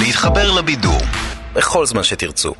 להתחבר לבידור בכל זמן שתרצו.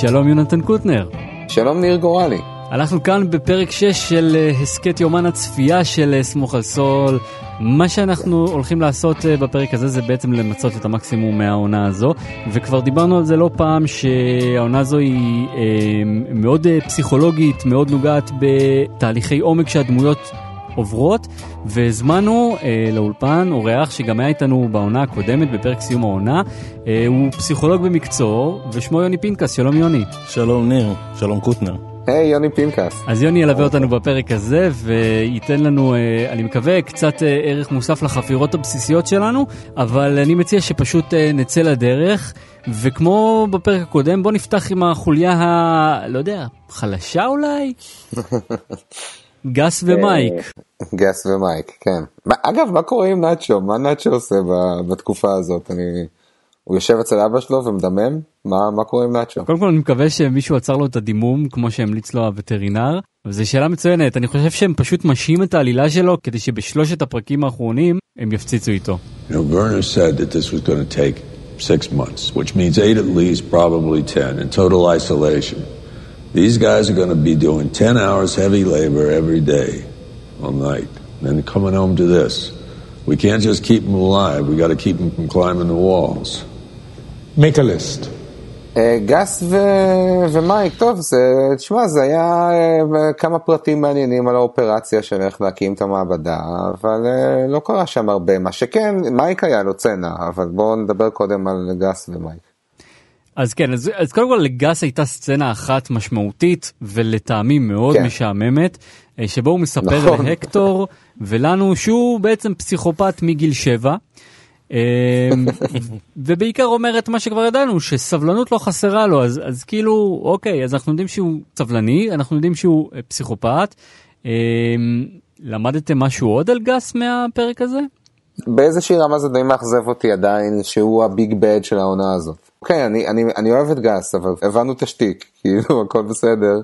שלום יונתן קוטנר. שלום ניר גורלי. אנחנו כאן בפרק 6 של אה, הסכת יומן הצפייה של אה, סמוך על סול. מה שאנחנו הולכים לעשות אה, בפרק הזה זה בעצם למצות את המקסימום מהעונה הזו, וכבר דיברנו על זה לא פעם שהעונה הזו היא אה, מאוד אה, פסיכולוגית, מאוד נוגעת בתהליכי עומק שהדמויות עוברות, והזמנו אה, לאולפן אורח שגם היה איתנו בעונה הקודמת בפרק סיום העונה, אה, הוא פסיכולוג במקצועו ושמו יוני פינקס, שלום יוני. שלום ניר, שלום קוטנר. היי, hey, יוני פינקס. אז יוני ילווה אותנו בפרק הזה וייתן לנו, אה, אני מקווה, קצת אה, ערך מוסף לחפירות הבסיסיות שלנו, אבל אני מציע שפשוט אה, נצא לדרך, וכמו בפרק הקודם, בוא נפתח עם החוליה ה... לא יודע, חלשה אולי? גס ומייק. גס ומייק, כן. אגב, מה קורה עם נאצ'ו? מה נאצ'ו עושה בתקופה הזאת? אני... הוא יושב אצל אבא שלו ומדמם? מה, מה קורה עם נאצ'ו? קודם כל אני מקווה שמישהו עצר לו את הדימום כמו שהמליץ לו הווטרינר. וזו שאלה מצוינת, אני חושב שהם פשוט משהים את העלילה שלו כדי שבשלושת הפרקים האחרונים הם יפציצו איתו. You know, Werner said that this was going to take six months, which means eight at least, probably ten, in total isolation. These guys are going to be doing 10 hours heavy labor every day, all night, and then coming home to this. We can't just keep them alive, we got to keep them from climbing the walls. Make a list. גס ו... ומייק, טוב, זה, תשמע, זה היה uh, כמה פרטים מעניינים על האופרציה של איך להקים את המעבדה, אבל uh, לא קרה שם הרבה. מה שכן, מייק היה לו צנע, אבל בואו נדבר קודם על גס ומייק. אז כן, אז, אז קודם כל לגס הייתה סצנה אחת משמעותית ולטעמי מאוד כן. משעממת, שבו הוא מספר נכון. להקטור ולנו שהוא בעצם פסיכופת מגיל שבע. אמ, ובעיקר אומר את מה שכבר ידענו שסבלנות לא חסרה לו אז אז כאילו אוקיי אז אנחנו יודעים שהוא סבלני אנחנו יודעים שהוא אה, פסיכופת. אמ, למדתם משהו עוד על גס מהפרק הזה? באיזושהי רמה זה די מאכזב אותי עדיין שהוא הביג בד של העונה הזאת. אוקיי אני אני אני אוהב את גס אבל הבנו את השטיק כאילו הכל בסדר.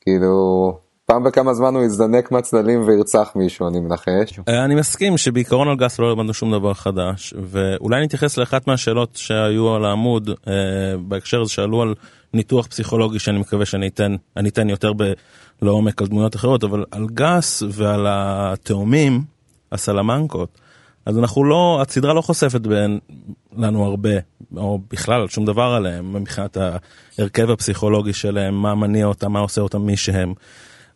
כאילו פעם בכמה זמן הוא יזדנק מהצללים וירצח מישהו אני מנחש. אה, אני מסכים שבעיקרון על גס לא למדנו שום דבר חדש ואולי נתייחס לאחת מהשאלות שהיו על העמוד אה, בהקשר הזה שעלו על ניתוח פסיכולוגי שאני מקווה שאני אתן אני אתן יותר ב, לעומק על דמויות אחרות אבל על גס ועל התאומים הסלמנקות. אז אנחנו לא, הסדרה לא חושפת בין לנו הרבה, או בכלל שום דבר עליהם, מבחינת ההרכב הפסיכולוגי שלהם, מה מניע אותם, מה עושה אותם מי שהם.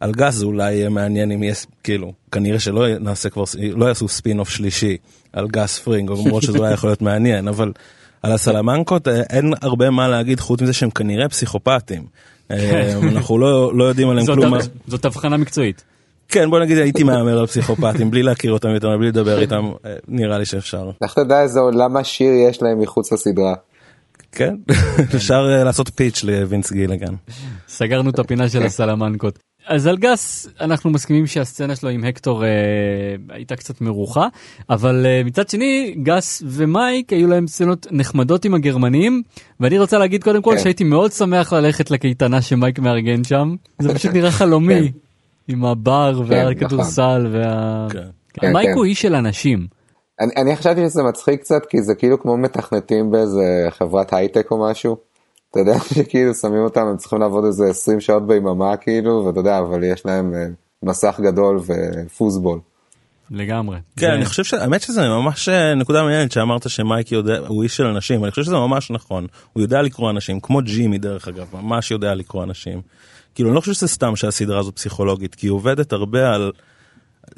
על גז זה אולי יהיה מעניין אם יש, כאילו, כנראה שלא נעשה כבר, לא יעשו ספין אוף שלישי על גז פרינג, למרות שזה אולי יכול להיות מעניין, אבל על הסלמנקות אה, אין הרבה מה להגיד חוץ מזה שהם כנראה פסיכופטים. אה, אנחנו לא, לא יודעים עליהם כלום. זאת הבחנה מקצועית. כן בוא נגיד הייתי מהמר על פסיכופטים בלי להכיר אותם יותר בלי לדבר איתם אה, נראה לי שאפשר. איך אתה יודע איזה עולם עשיר יש להם מחוץ לסדרה. כן אפשר לעשות פיץ' לווינס גילגן. סגרנו את הפינה של הסלמנקות. אז על גס אנחנו מסכימים שהסצנה שלו עם הקטור אה, הייתה קצת מרוחה אבל אה, מצד שני גס ומייק היו להם סצנות נחמדות עם הגרמנים ואני רוצה להגיד קודם כל כן. שהייתי מאוד שמח ללכת לקייטנה שמייק מארגן שם זה פשוט נראה חלומי כן. עם הבר כן, והכדורסל נכון. וה... כן. כן, מייק כן. הוא איש של אנשים. אני, אני חשבתי שזה מצחיק קצת כי זה כאילו כמו מתכנתים באיזה חברת הייטק או משהו. אתה יודע שכאילו שמים אותם הם צריכים לעבוד איזה 20 שעות ביממה כאילו ואתה יודע אבל יש להם אה, מסך גדול ופוסבול. לגמרי. כן אני חושב שהאמת שזה ממש אה, נקודה מעניינת שאמרת שמייק יודע הוא איש של אנשים אני חושב שזה ממש נכון הוא יודע לקרוא אנשים כמו ג'ימי דרך אגב ממש יודע לקרוא אנשים. כאילו אני לא חושב שזה סתם שהסדרה הזאת פסיכולוגית כי היא עובדת הרבה על.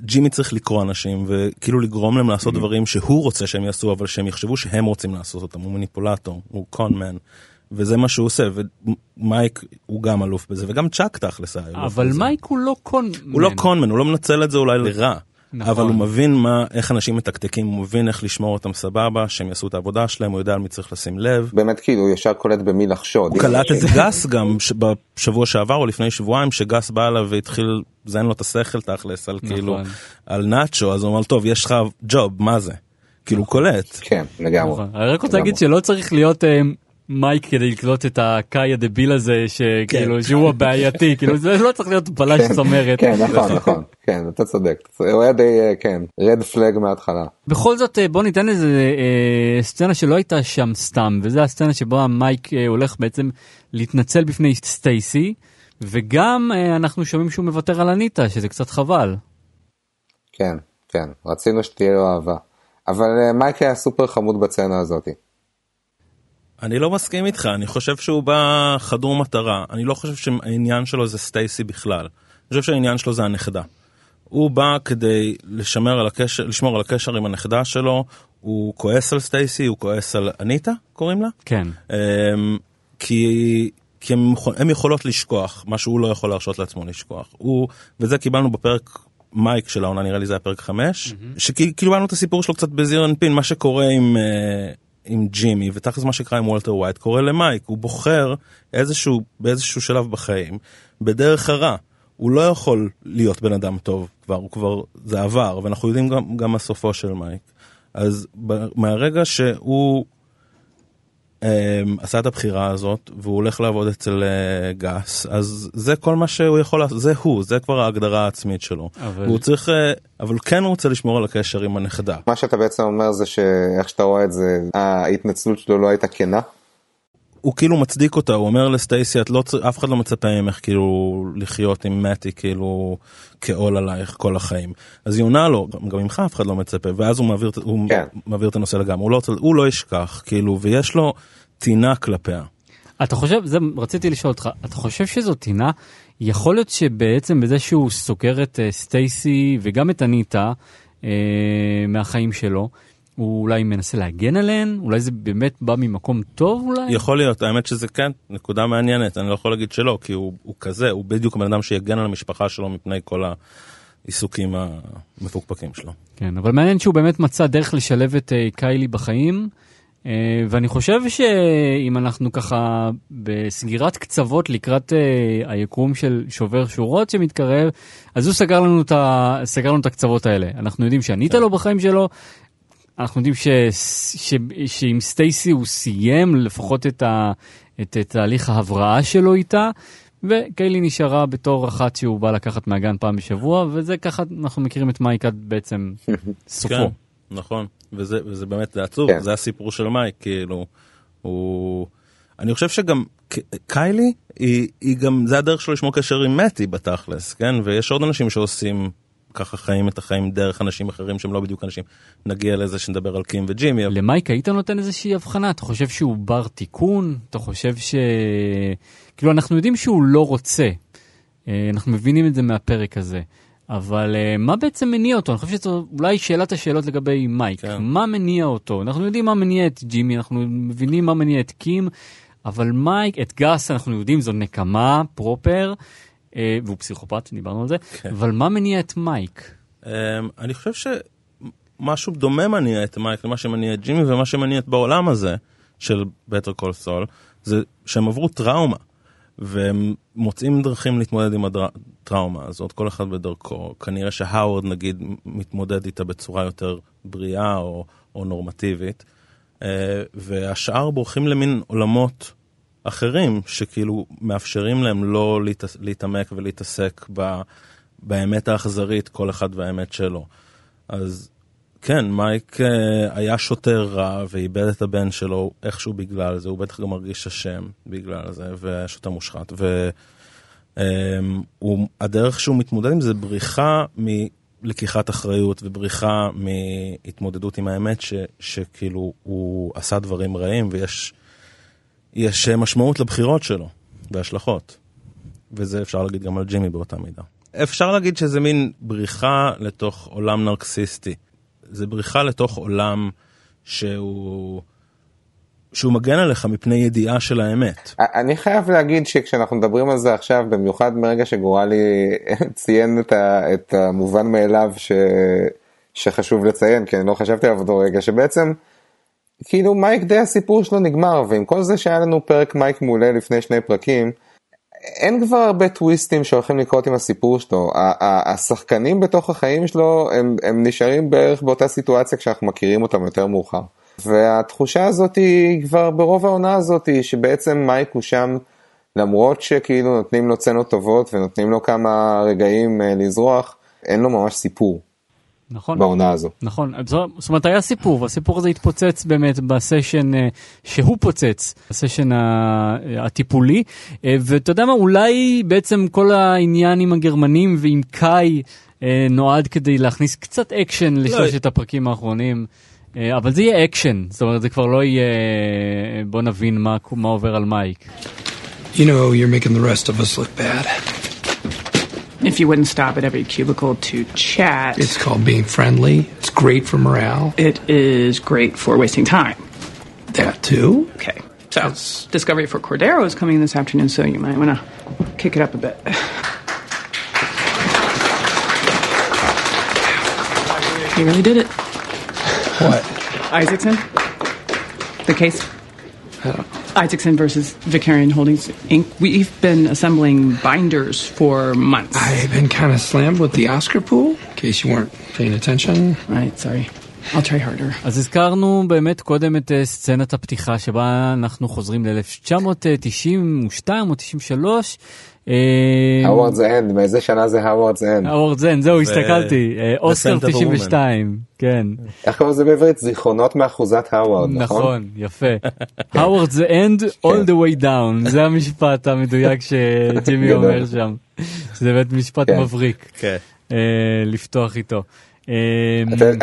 ג'ימי צריך לקרוא אנשים וכאילו לגרום להם לעשות mm-hmm. דברים שהוא רוצה שהם יעשו אבל שהם יחשבו שהם רוצים לעשות אותם הוא מניפולטור הוא קונמן וזה מה שהוא עושה ומייק הוא גם אלוף בזה וגם צ'אק תכלס אבל מייק הוא לא con man הוא לא con man הוא לא מנצל את זה אולי לרע. נכון. אבל הוא מבין מה איך אנשים מתקתקים הוא מבין איך לשמור אותם סבבה שהם יעשו את העבודה שלהם הוא יודע על מי צריך לשים לב. באמת כאילו הוא ישר קולט במי לחשוד. הוא קלט את זה גס גם בשבוע שעבר או לפני שבועיים שגס בא אליו והתחיל לזיין לו את השכל תכלס על כאילו נכון. על נאצ'ו אז הוא אמר טוב יש לך job מה זה. כאילו קולט. כן, לגמרי. נכון. אני רק רוצה להגיד שלא צריך להיות אה, מייק כדי לקלוט את הקאי הדביל הזה שכאילו שהוא הבעייתי כאילו זה לא צריך להיות בלש צמרת. כן, נכון, נכון, כן, אתה צודק. הוא היה די, אה, כן, רד פלג מההתחלה. בכל זאת אה, בוא ניתן איזה אה, סצנה שלא הייתה שם סתם וזה הסצנה שבה מייק אה, הולך בעצם להתנצל בפני סטייסי וגם אה, אנחנו שומעים שהוא מוותר על אניטה שזה קצת חבל. כן, כן, רצינו שתהיה לו אהבה. אבל אה, מייק היה סופר חמוד בצנה הזאתי. אני לא מסכים איתך, אני חושב שהוא בא חדור מטרה. אני לא חושב שהעניין שלו זה סטייסי בכלל. אני חושב שהעניין שלו זה הנכדה. הוא בא כדי לשמר על הקשר, לשמור על הקשר עם הנכדה שלו, הוא כועס על סטייסי, הוא כועס על אניטה, קוראים לה? כן. אמ, כי, כי הם, הם יכולות לשכוח, מה שהוא לא יכול להרשות לעצמו לשכוח. הוא, וזה קיבלנו בפרק מייק של העונה, נראה לי זה היה פרק 5, שכאילו קיבלנו את הסיפור שלו קצת בזעיר אנפין, מה שקורה עם, אה, עם ג'ימי, ותכלס מה שקרה עם וולטר ווייט קורה למייק, הוא בוחר איזשהו, באיזשהו שלב בחיים, בדרך הרע. הוא לא יכול להיות בן אדם טוב כבר, הוא כבר, זה עבר, ואנחנו יודעים גם, גם מה סופו של מייק. אז ב- מהרגע שהוא עשה את הבחירה הזאת והוא הולך לעבוד אצל uh, גס. אז זה כל מה שהוא יכול לעשות זה הוא זה כבר ההגדרה העצמית שלו. אבל- והוא צריך uh, אבל כן הוא רוצה לשמור על הקשר עם הנכדה. מה שאתה בעצם אומר זה שאיך שאתה רואה את זה, ההתנצלות שלו לא הייתה כנה. הוא כאילו מצדיק אותה הוא אומר לסטייסי את לא אף אחד לא מצפה ממך כאילו לחיות עם מתי כאילו כעול עלייך כל החיים אז היא עונה לו גם ממך אף אחד לא מצפה ואז הוא מעביר, הוא כן. מעביר את הנושא לגמרי הוא לא, הוא לא ישכח כאילו ויש לו טינה כלפיה. אתה חושב, זה רציתי לשאול אותך, אתה חושב שזו טינה? יכול להיות שבעצם בזה שהוא סוגר את אה, סטייסי וגם את אניטה אה, מהחיים שלו, הוא אולי מנסה להגן עליהן? אולי זה באמת בא ממקום טוב אולי? יכול להיות האמת שזה כן נקודה מעניינת אני לא יכול להגיד שלא כי הוא, הוא כזה הוא בדיוק הבן אדם שיגן על המשפחה שלו מפני כל העיסוקים המפוקפקים שלו. כן, אבל מעניין שהוא באמת מצא דרך לשלב את אה, קיילי בחיים, אה, ואני חושב שאם אנחנו ככה בסגירת קצוות לקראת אה, היקום של שובר שורות שמתקרב, אז הוא סגר לנו את, ה... סגר לנו את הקצוות האלה. אנחנו יודעים שענית לו בחיים שלו, אנחנו יודעים ש... ש... שעם סטייסי הוא סיים לפחות את, ה... את, את תהליך ההבראה שלו איתה. וקיילי נשארה בתור אחת שהוא בא לקחת מהגן פעם בשבוע וזה ככה אנחנו מכירים את מייק עד בעצם סופו. כן, נכון וזה, וזה באמת זה עצוב כן. זה הסיפור של מייק כאילו הוא אני חושב שגם קיילי היא, היא גם זה הדרך שלו לשמור קשר עם מתי בתכלס כן ויש עוד אנשים שעושים ככה חיים את החיים דרך אנשים אחרים שהם לא בדיוק אנשים נגיע לזה שנדבר על קים וג'ימי אבל למייק היית נותן איזושהי הבחנה? אתה חושב שהוא בר תיקון? אתה חושב ש... כאילו אנחנו יודעים שהוא לא רוצה. אה, אנחנו מבינים את זה מהפרק הזה. אבל אה, מה בעצם מניע אותו? אני חושב שזו אולי שאלת השאלות לגבי מייק. כן. מה מניע אותו? אנחנו יודעים מה מניע את ג'ימי, אנחנו מבינים מה מניע את קים, אבל מייק, את גס אנחנו יודעים זו נקמה proper, והוא פסיכופת, דיברנו על זה, כן. אבל מה מניע את מייק? אמ, אני חושב שמשהו דומה מניע את מייק למה שמניע את ג'ימי ומה שמניע את בעולם הזה של Better Call Saul זה שהם עברו טראומה והם מוצאים דרכים להתמודד עם הטראומה הזאת כל אחד בדרכו כנראה שהאוורד נגיד מתמודד איתה בצורה יותר בריאה או, או נורמטיבית אה, והשאר בורחים למין עולמות אחרים שכאילו מאפשרים להם לא להת- להתעמק ולהתעסק ב, באמת האכזרית כל אחד והאמת שלו. אז כן, מייק אה, היה שוטר רע ואיבד את הבן שלו איכשהו בגלל זה, הוא בטח גם מרגיש אשם בגלל זה, ושוטר מושחת. והדרך שהוא מתמודד עם זה בריחה מלקיחת אחריות ובריחה מהתמודדות עם האמת ש, שכאילו הוא עשה דברים רעים ויש יש אה, משמעות לבחירות שלו והשלכות. וזה אפשר להגיד גם על ג'ימי באותה מידה. אפשר להגיד שזה מין בריחה לתוך עולם נרקסיסטי. זה בריחה לתוך עולם שהוא, שהוא מגן עליך מפני ידיעה של האמת. אני חייב להגיד שכשאנחנו מדברים על זה עכשיו, במיוחד מרגע שגורלי ציין את, ה, את המובן מאליו ש, שחשוב לציין, כי אני לא חשבתי עליו אותו רגע, שבעצם כאילו מייק די הסיפור שלו נגמר, ועם כל זה שהיה לנו פרק מייק מעולה לפני שני פרקים, אין כבר הרבה טוויסטים שהולכים לקרות עם הסיפור שלו. השחקנים בתוך החיים שלו הם, הם נשארים בערך באותה סיטואציה כשאנחנו מכירים אותם יותר מאוחר. והתחושה הזאת היא כבר ברוב העונה הזאת שבעצם מייק הוא שם למרות שכאילו נותנים לו צנות טובות ונותנים לו כמה רגעים אה, לזרוח, אין לו ממש סיפור נכון. בעונה הזו. נכון, זאת אומרת היה סיפור, והסיפור הזה התפוצץ באמת בסשן אה, שהוא פוצץ, בסשן הטיפולי, אה, ואתה יודע מה, אולי בעצם כל העניין עם הגרמנים ועם קאי אה, נועד כדי להכניס קצת אקשן לשלושת הפרקים האחרונים. אבל זה יהיה אקשן, זאת אומרת זה כבר לא יהיה בוא נבין מה, מה עובר על מייק. You know, you're making the rest of us look bad. If you wouldn't stop at every cubicle to chat, It's called being friendly. It's great for morale. it is great for wasting time. That too. Okay. So, Discovery for Cordero is coming this afternoon, so you might want to kick it up a bit. You really did it. What? Isaacson? The case? Isaacson versus Vicarian Holdings Inc. We've been assembling binders for months. I've been kind of slammed with the Oscar pool, in case you weren't paying attention. Right, sorry. I'll try harder. אז הזכרנו באמת קודם את אה, סצנת הפתיחה שבה אנחנו חוזרים ל-1992 או 93. Howards End, מאיזה שנה זה Howards End? Howards End, זהו, הסתכלתי, אה, אוסקר Scent of a 92, כן, איך קוראים לזה בעברית? זיכרונות מאחוזת האווארד, נכון? נכון, יפה. Howards End all the way down, זה המשפט המדויק שג'ימי. אומר שם. זה באמת משפט כן. מבריק כן. אה, לפתוח איתו. אה,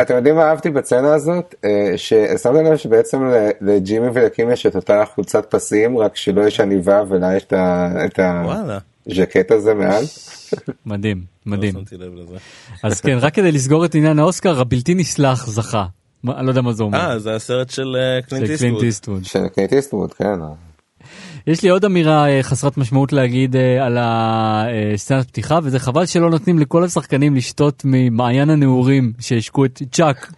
אתם- יודעים מה אהבתי בסצנה הזאת? אה, ששמתם לב שבעצם ל- לג'ימי ולקים יש את אותה חולצת פסים, רק שלא יש עניבה ולה יש את. הז'קט הזה מעל. מדהים, מדהים. לא. אז כן, רק כדי לסגור את עניין האוסקר, הבלתי נסלח זכה. אני לא יודע מה זה אומר. אה, זה הסרט של אה, קלינט של קלינט איסטווד. של קלינט איסטווד, כן. יש לי עוד אמירה אה, חסרת משמעות להגיד אה, על הסצנת פתיחה וזה חבל שלא נותנים לכל השחקנים לשתות ממעיין הנעורים שהשקו את צ'אק.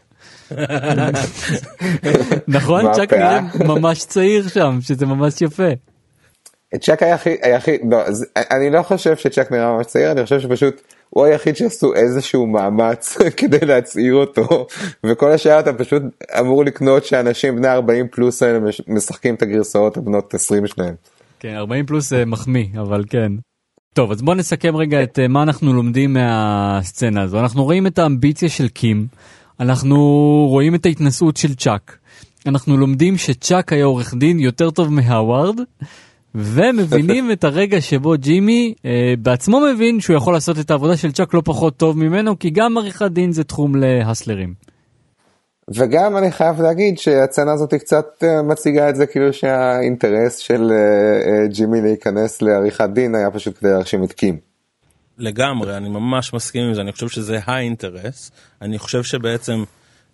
נכון? צ'אק? נראה ממש צעיר שם שזה ממש יפה. צ'אק היחיד, היחיד, לא, זה- אני לא חושב שצ'אק נראה ממש צעיר, אני חושב שפשוט הוא היחיד שעשו איזשהו מאמץ כדי להצעיר אותו, וכל השאר אתה פשוט אמור לקנות שאנשים בני 40 פלוס האלה מש- משחקים את הגרסאות הבנות 20 שלהם. כן 40 פלוס אה, מחמיא אבל כן. טוב אז בוא נסכם רגע את אה, מה אנחנו לומדים מהסצנה הזו אנחנו רואים את האמביציה של קים אנחנו רואים את ההתנשאות של צ'אק אנחנו לומדים שצ'אק היה עורך דין יותר טוב מהווארד ומבינים את הרגע שבו ג'ימי אה, בעצמו מבין שהוא יכול לעשות את העבודה של צ'אק לא פחות טוב ממנו כי גם עריכת דין זה תחום להסלרים. וגם אני חייב להגיד שהצנה הזאת קצת אה, מציגה את זה כאילו שהאינטרס של אה, אה, ג'ימי להיכנס לעריכת דין היה פשוט כדי להרשים את קים. לגמרי, אני ממש מסכים עם זה, אני חושב שזה האינטרס. אני חושב שבעצם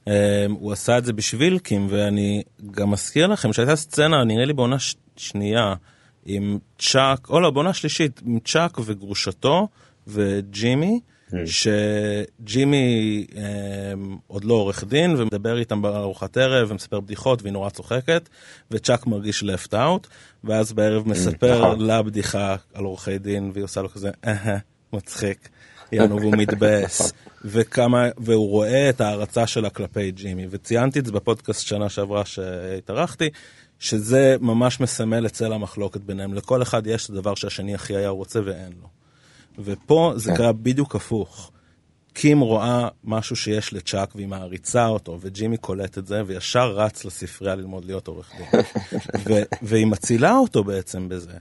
אה, הוא עשה את זה בשביל קים, ואני גם מזכיר לכם שהייתה סצנה, נראה לי בעונה ש- שנייה, עם צ'אק, או לא, בעונה שלישית, עם צ'אק וגרושתו וג'ימי. שג'ימי אה, עוד לא עורך דין ומדבר איתם בארוחת ערב ומספר בדיחות והיא נורא צוחקת וצ'אק מרגיש left out ואז בערב מספר נכון. לה בדיחה על עורכי דין והיא עושה לו כזה "אהה, מצחיק. יענו והוא מתבאס וכמה והוא רואה את ההערצה שלה כלפי ג'ימי וציינתי את זה בפודקאסט שנה שעברה שהתארחתי שזה ממש מסמל את צל המחלוקת ביניהם לכל אחד יש את הדבר שהשני הכי היה רוצה ואין לו. ופה זה קרה בדיוק הפוך. קים רואה משהו שיש לצ'אק והיא מעריצה אותו וג'ימי קולט את זה וישר רץ לספרייה ללמוד להיות עורך דין. והיא מצילה אותו בעצם בזה.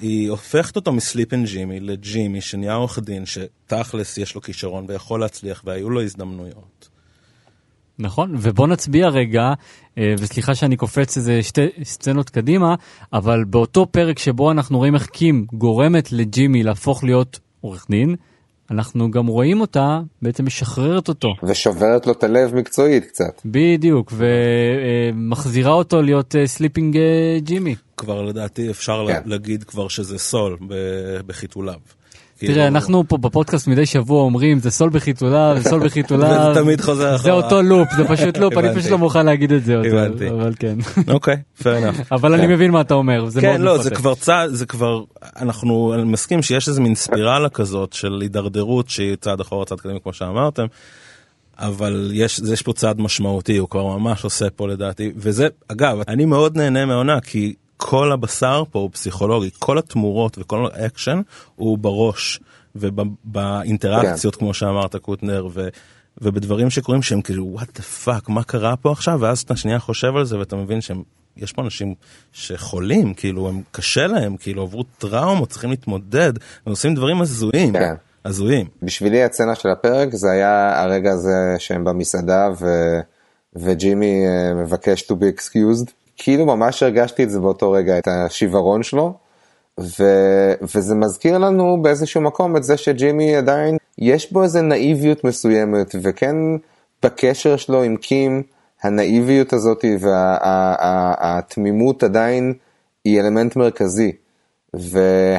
היא הופכת אותו מסליפן ג'ימי לג'ימי שנהיה עורך דין שתכלס יש לו כישרון ויכול להצליח והיו לו הזדמנויות. נכון, ובוא נצביע רגע, אה, וסליחה שאני קופץ איזה שתי סצנות קדימה, אבל באותו פרק שבו אנחנו רואים איך קים גורמת לג'ימי להפוך להיות עורך דין, אנחנו גם רואים אותה בעצם משחררת אותו. ושוברת לו את הלב מקצועית קצת. בדיוק, ומחזירה אותו להיות Slippin' ג'ימי. כבר לדעתי אפשר כן. להגיד כבר שזה סול ב- בחיתוליו. כאילו. תראה, אנחנו פה בפודקאסט מדי שבוע אומרים זה סול בחיתוליו, זה סול בחיתוליו. וזה תמיד חוזר זה אחורה. אותו לופ, זה פשוט לופ, אני. פשוט לא מוכן להגיד את זה יותר, הבנתי. אבל כן. אוקיי, fair enough. אבל אני מבין מה אתה אומר, זה מאוד כן, לא, זה. כבר צעד, זה כבר, אנחנו מסכים שיש איזה מין ספירלה כזאת של הידרדרות שהיא צעד אחורה, צעד קדימה, כמו שאמרתם, אבל יש, יש פה צעד משמעותי, הוא כבר ממש עושה פה לדעתי, וזה, אגב, אני מאוד נהנה מהעונה, כי כל הבשר פה הוא פסיכולוגי, כל התמורות וכל האקשן הוא בראש. ובאינטראקציות, כמו שאמרת, קוטנר, ו... ובדברים שקורים שהם כאילו what the fuck מה קרה פה עכשיו? ואז אתה שנייה חושב על זה ואתה מבין שהם יש פה אנשים שחולים כאילו הם קשה להם כאילו עברו טראומות צריכים להתמודד. הם עושים דברים הזויים. כן. הזויים. בשבילי הצצנה של הפרק זה היה הרגע הזה שהם במסעדה ו... וג'ימי אה, מבקש to be excused. כאילו ממש הרגשתי את זה באותו רגע, את השיוורון שלו. ו... וזה מזכיר לנו באיזשהו מקום את זה שג'ימי עדיין, יש בו איזה נאיביות מסוימת, וכן בקשר שלו עם קים, הנאיביות הזאת והתמימות עדיין היא אלמנט מרכזי.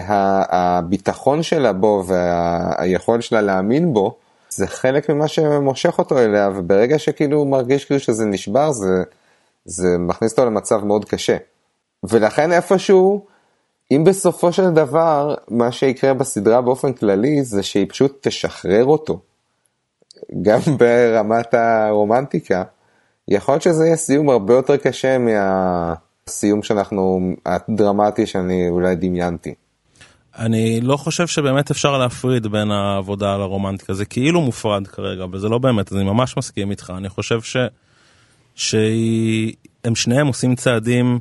והביטחון שלה בו והיכולת שלה להאמין בו, זה חלק ממה שמושך אותו אליה, וברגע שכאילו הוא מרגיש כאילו שזה נשבר, זה, זה מכניס אותו למצב מאוד קשה. ולכן איפשהו, אם בסופו של דבר, מה שיקרה בסדרה באופן כללי, זה שהיא פשוט תשחרר אותו. גם ברמת הרומנטיקה, יכול להיות שזה יהיה סיום הרבה יותר קשה מהסיום שאנחנו, הדרמטי שאני אולי דמיינתי. אני לא חושב שבאמת אפשר להפריד בין העבודה לרומנטיקה זה כאילו מופרד כרגע וזה לא באמת אני ממש מסכים איתך אני חושב ש... שהם שניהם עושים צעדים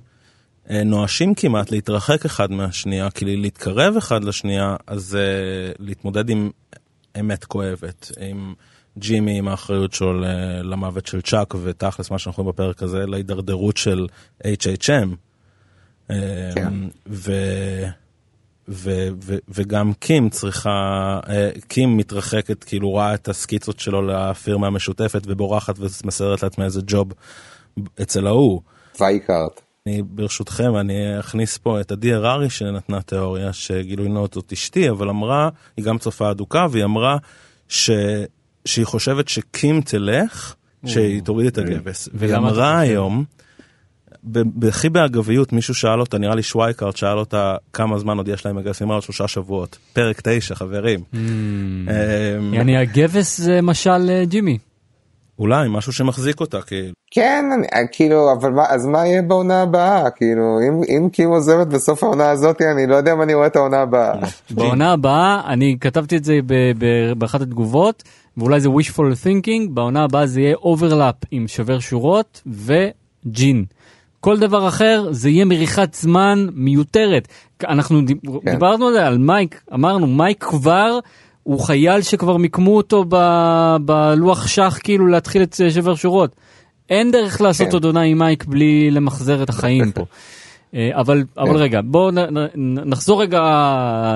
אה, נואשים כמעט להתרחק אחד מהשנייה כי להתקרב אחד לשנייה אז uh, להתמודד עם אמת כואבת עם ג'ימי עם האחריות שלו למוות של צ'אק ותכלס מה שאנחנו רואים בפרק הזה להידרדרות של HHM. אה, כן. ו... ו- ו- וגם קים צריכה, אה, קים מתרחקת, כאילו רואה את הסקיצות שלו לפירמה המשותפת ובורחת ומסדרת לעצמה איזה ג'וב אצל ההוא. וייקארט. אני ברשותכם אני אכניס פה את עדי הררי שנתנה תיאוריה שגילוי נאות זאת אשתי אבל אמרה היא גם צופה אדוקה והיא אמרה ש... שהיא חושבת שקים תלך שהיא תוריד את הגבס והיא אמרה חושב? היום. הכי באגביות מישהו שאל אותה נראה לי שווייקארט שאל אותה כמה זמן עוד יש להם לגייס היא אמרה לו שלושה שבועות פרק תשע חברים. אמ, יעני הגבס זה משל אה, ג'ימי. אולי משהו שמחזיק אותה כאילו. כן, אני, כאילו, אבל מה, אז מה יהיה בעונה הבאה? כאילו, אם, אם קים עוזבת בסוף העונה הזאת, אני לא יודע אם אני רואה את העונה הבאה. בעונה הבאה, אני כתבתי את זה ב- ב- באחת התגובות, ואולי זה wishful thinking, בעונה הבאה זה יהיה overlap עם שובר שורות וג'ין. כל דבר אחר זה יהיה מריחת זמן מיותרת. אנחנו כן. דיברנו על זה, על מייק, אמרנו מייק כבר, הוא חייל שכבר מיקמו אותו ב- בלוח שח כאילו להתחיל את אה, שובר שורות. אין דרך לעשות כן. עוד עונה עם מייק בלי למחזר את החיים פה. אה, אבל, אבל רגע, בואו נחזור רגע,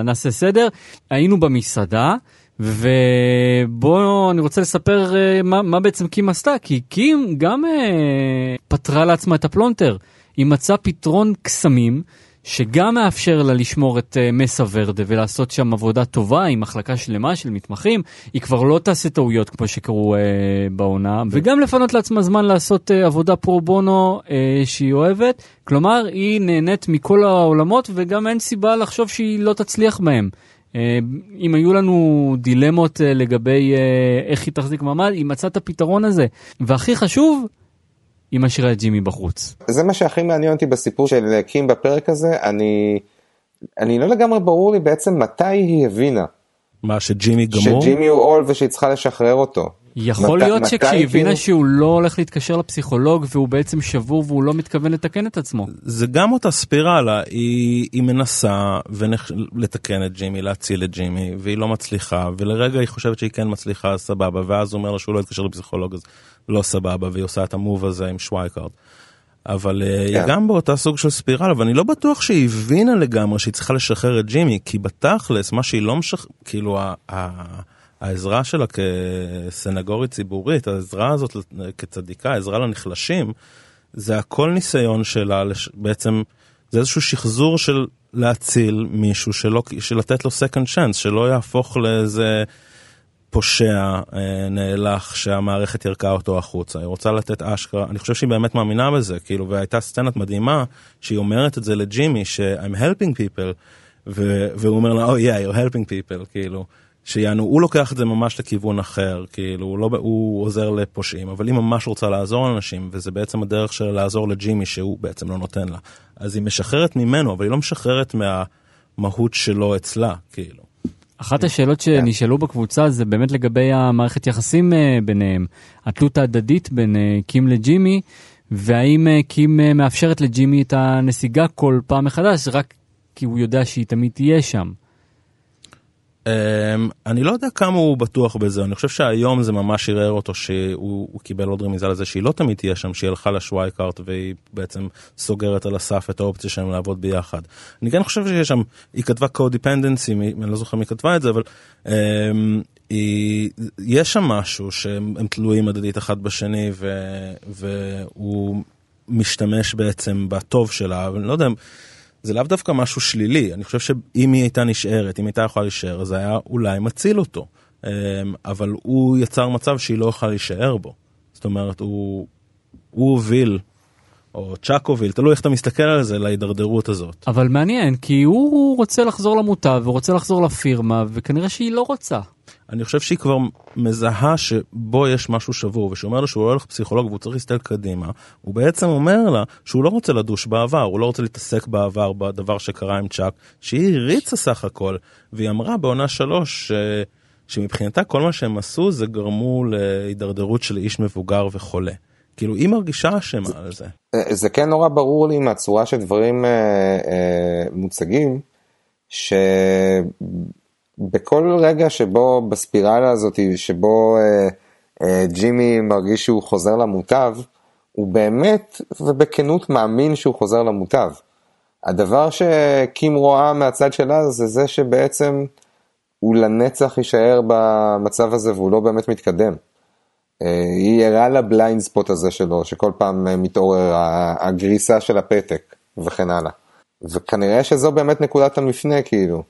נעשה סדר. היינו במסעדה, ובואו, אני רוצה לספר אה, מה, מה בעצם קים עשתה, כי קים גם אה, פתרה לעצמה את הפלונטר. היא מצאה פתרון קסמים. שגם מאפשר לה לשמור את אה, מסה ורדה ולעשות שם עבודה טובה עם מחלקה שלמה של מתמחים, היא כבר לא תעשה טעויות כמו שקרו אה, בעונה, וגם לפנות לעצמה זמן לעשות אה, עבודה פרו בונו אה, שהיא אוהבת, כלומר היא נהנית מכל העולמות וגם אין סיבה לחשוב שהיא לא תצליח בהם. Uh, אם היו לנו דילמות uh, לגבי uh, איך היא תחזיק מעמד, היא מצאה את הפתרון הזה. והכי חשוב, היא משאירה את ג'ימי בחוץ. זה מה שהכי מעניין אותי בסיפור של קים בפרק הזה, אני, אני לא לגמרי ברור לי בעצם מתי היא הבינה. מה שג'ימי גמור? שג'ימי הוא עול ושהיא צריכה לשחרר אותו. יכול מת- להיות שכשהיא הבינה כאילו- שהוא לא הולך להתקשר לפסיכולוג והוא בעצם שבור והוא לא מתכוון לתקן את עצמו. זה גם אותה ספירלה, היא, היא מנסה ונכ... לתקן את ג'ימי, להציל את ג'ימי, והיא לא מצליחה, ולרגע היא חושבת שהיא כן מצליחה, אז סבבה, ואז הוא אומר לה שהוא לא יתקשר לפסיכולוג, אז לא סבבה, והיא עושה את המוב הזה עם שווייקארד. אבל כן. היא כן. גם באותה סוג של ספירלה, ואני לא בטוח שהיא הבינה לגמרי שהיא צריכה לשחרר את ג'ימי, כי בתכלס, מה שהיא לא משחררת, כאילו, ה... העזרה שלה כסנגורית ציבורית, העזרה הזאת כצדיקה, העזרה לנחלשים, זה הכל ניסיון שלה, לש... בעצם זה איזשהו שחזור של להציל מישהו שלא, שלתת לו second chance, שלא יהפוך לאיזה פושע אה, נאלח שהמערכת ירקה אותו החוצה. היא רוצה לתת אשכרה, אני חושב שהיא באמת מאמינה בזה, כאילו, והייתה סצנת מדהימה שהיא אומרת את זה לג'ימי, ש-I'm helping people, והוא אומר לה, oh yeah, you're helping people, כאילו. שיענו, הוא לוקח את זה ממש לכיוון אחר, כאילו, הוא, לא, הוא עוזר לפושעים, אבל היא ממש רוצה לעזור לאנשים, וזה בעצם הדרך של לעזור לג'ימי שהוא בעצם לא נותן לה. אז היא משחררת ממנו, אבל היא לא משחררת מהמהות שלו אצלה, כאילו. אחת השאלות שנשאלו בקבוצה זה באמת לגבי המערכת יחסים אה, ביניהם, התלות ההדדית בין אה, קים לג'ימי, והאם אה, קים מאפשרת לג'ימי את הנסיגה כל פעם מחדש, רק כי הוא יודע שהיא תמיד תהיה שם. Um, אני לא יודע כמה הוא בטוח בזה, אני חושב שהיום זה ממש ערער אותו שהוא קיבל עוד רמיזה לזה שהיא לא תמיד תהיה שם, שהיא הלכה לשווייקארט והיא בעצם סוגרת על הסף את האופציה שלהם לעבוד ביחד. אני כן חושב שיש שם, היא כתבה co-dependency, אני לא זוכר מי כתבה את זה, אבל um, היא, יש שם משהו שהם תלויים הדדית אחד בשני ו, והוא משתמש בעצם בטוב שלה, אבל אני לא יודע. זה לאו דווקא משהו שלילי, אני חושב שאם היא הייתה נשארת, אם הייתה יכולה להישאר, זה היה אולי מציל אותו. אמ, אבל הוא יצר מצב שהיא לא יכולה להישאר בו. זאת אומרת, הוא, הוא הוביל, או צ'אק הוביל, תלוי איך אתה מסתכל על זה, להידרדרות הזאת. אבל מעניין, כי הוא רוצה לחזור למוטב, ורוצה לחזור לפירמה, וכנראה שהיא לא רוצה. אני חושב שהיא כבר מזהה שבו יש משהו שבור, ושאומר לה שהוא הולך פסיכולוג והוא צריך להסתכל קדימה, הוא בעצם אומר לה שהוא לא רוצה לדוש בעבר, הוא לא רוצה להתעסק בעבר בדבר שקרה עם צ'אק, שהיא הריצה סך הכל, והיא אמרה בעונה שלוש ש... שמבחינתה כל מה שהם עשו זה גרמו להידרדרות של איש מבוגר וחולה. כאילו היא מרגישה אשמה על זה. זה כן נורא ברור לי מהצורה שדברים אה, אה, מוצגים, ש... בכל רגע שבו בספירלה הזאת, שבו אה, אה, ג'ימי מרגיש שהוא חוזר למוטב, הוא באמת ובכנות מאמין שהוא חוזר למוטב. הדבר שקים רואה מהצד שלה זה זה שבעצם הוא לנצח יישאר במצב הזה והוא לא באמת מתקדם. אה, היא ערה לבליינד ספוט הזה שלו, שכל פעם אה, מתעורר הגריסה של הפתק וכן הלאה. וכנראה שזו באמת נקודת המפנה כאילו.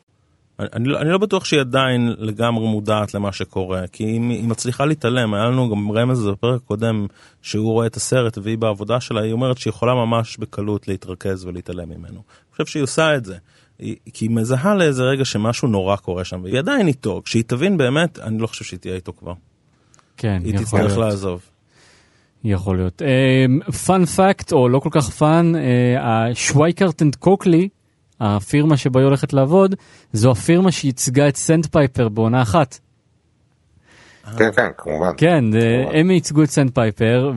אני, אני לא בטוח שהיא עדיין לגמרי מודעת למה שקורה, כי היא, היא מצליחה להתעלם, היה לנו גם רמז בפרק קודם, שהוא רואה את הסרט והיא בעבודה שלה, היא אומרת שהיא יכולה ממש בקלות להתרכז ולהתעלם ממנו. אני חושב שהיא עושה את זה, היא, כי היא מזהה לאיזה רגע שמשהו נורא קורה שם, והיא עדיין איתו, כשהיא תבין באמת, אני לא חושב שהיא תהיה איתו כבר. כן, היא יכול להיות. תצטרך לעזוב. יכול להיות. פאנ uh, פאקט, או לא כל כך פאנ, ה Schweikart and Cokely, הפירמה שבה היא הולכת לעבוד, זו הפירמה שייצגה את סנדפייפר בעונה אחת. כן, כן, כמובן. כן, הם ייצגו את סנדפייפר,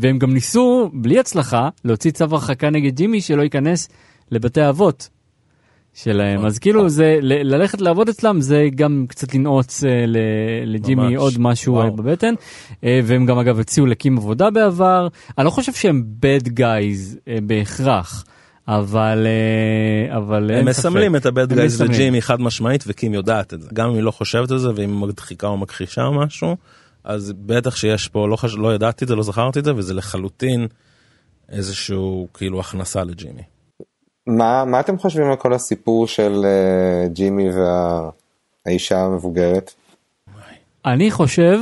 והם גם ניסו, בלי הצלחה, להוציא צו הרחקה נגד ג'ימי שלא ייכנס לבתי האבות שלהם. אז כאילו, זה, ללכת לעבוד אצלם זה גם קצת לנעוץ אה, לג'ימי עוד משהו אה, בבטן. אה, והם גם אגב הציעו לקים עבודה בעבר. אני לא חושב שהם bad guys בהכרח. אבל אבל הם מסמלים את הבד גייז לג'ימי חד משמעית וקים יודעת את זה גם אם היא לא חושבת על זה ואם היא מדחיקה או מכחישה או משהו אז בטח שיש פה לא, חש... לא ידעתי את זה לא זכרתי את זה וזה לחלוטין איזשהו כאילו הכנסה לג'ימי. מה מה אתם חושבים על כל הסיפור של uh, ג'ימי והאישה המבוגרת? אני חושב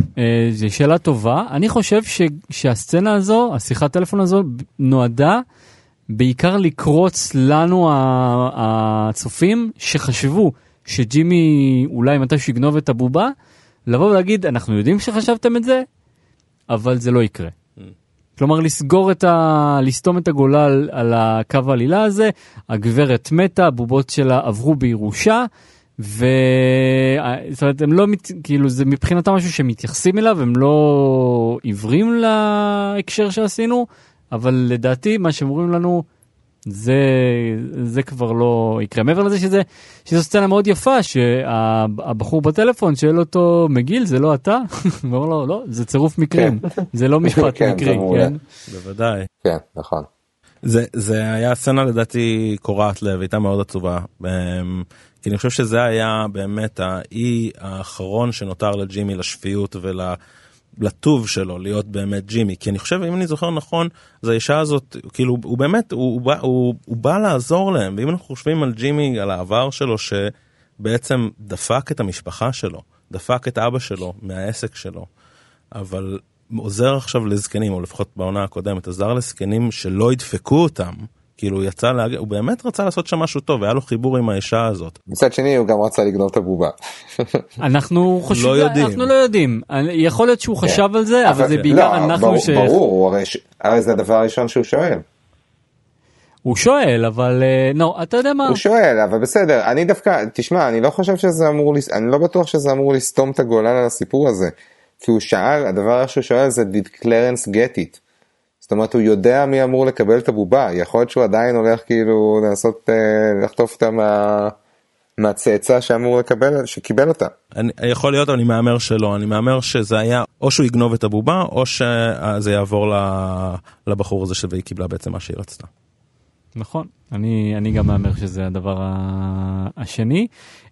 uh, זו שאלה טובה אני חושב ש, שהסצנה הזו השיחת טלפון הזו נועדה. בעיקר לקרוץ לנו הצופים שחשבו שג'ימי אולי מתישהו יגנוב את הבובה, לבוא ולהגיד אנחנו יודעים שחשבתם את זה, אבל זה לא יקרה. כלומר לסגור את ה... לסתום את הגולל על הקו העלילה הזה, הגברת מתה, הבובות שלה עברו בירושה. ו... זאת אומרת, הם לא, מת... כאילו, זה מבחינתם משהו שמתייחסים אליו, הם לא עיוורים להקשר שעשינו, אבל לדעתי מה שאומרים לנו זה זה כבר לא יקרה מעבר לזה שזה שזו סצנה מאוד יפה שהבחור בטלפון שואל אותו מגיל זה לא אתה? הוא אומר לו לא זה צירוף מקרים כן. זה לא משפט כן, מקרי כן בוודאי כן נכון. זה זה היה סצנה לדעתי קורעת לב הייתה מאוד עצובה אמ, כי אני חושב שזה היה באמת האי האחרון שנותר לג'ימי לשפיות ול... לטוב שלו להיות באמת ג'ימי כי אני חושב אם אני זוכר נכון אז האישה הזאת כאילו הוא באמת הוא, הוא, בא, הוא, הוא בא לעזור להם ואם אנחנו חושבים על ג'ימי על העבר שלו שבעצם דפק את המשפחה שלו דפק את אבא שלו מהעסק שלו אבל עוזר עכשיו לזקנים או לפחות בעונה הקודמת עזר לזקנים שלא ידפקו אותם. כאילו הוא יצא להגיד, הוא באמת רצה לעשות שם משהו טוב, היה לו חיבור עם האישה הזאת. מצד שני הוא גם רצה לגנוב את הבובה. אנחנו חושבים, לא יודעים. אנחנו לא יודעים, יכול להיות שהוא כן. חשב על זה, אבל זה בעיקר לא, אנחנו ברור, ש... ברור, הרי ש- הרי זה הדבר הראשון שהוא שואל. הוא שואל, אבל אה, לא, אתה יודע מה, הוא שואל, אבל בסדר, אני דווקא, תשמע, אני לא חושב שזה אמור, אני לא בטוח שזה אמור לסתום את הגולל על הסיפור הזה. כי הוא שאל, הדבר שהוא שואל זה did Clarence get it? זאת אומרת, הוא יודע מי אמור לקבל את הבובה, יכול להיות שהוא עדיין הולך כאילו לנסות אה, לחטוף אותה מה... מהצאצא שאמור לקבל, שקיבל אותה. אני, יכול להיות, אבל אני מהמר שלא, אני מהמר שזה היה, או שהוא יגנוב את הבובה, או שזה יעבור ל- לבחור הזה והיא קיבלה בעצם מה שהיא רצתה. נכון, אני, אני גם מהמר שזה הדבר השני,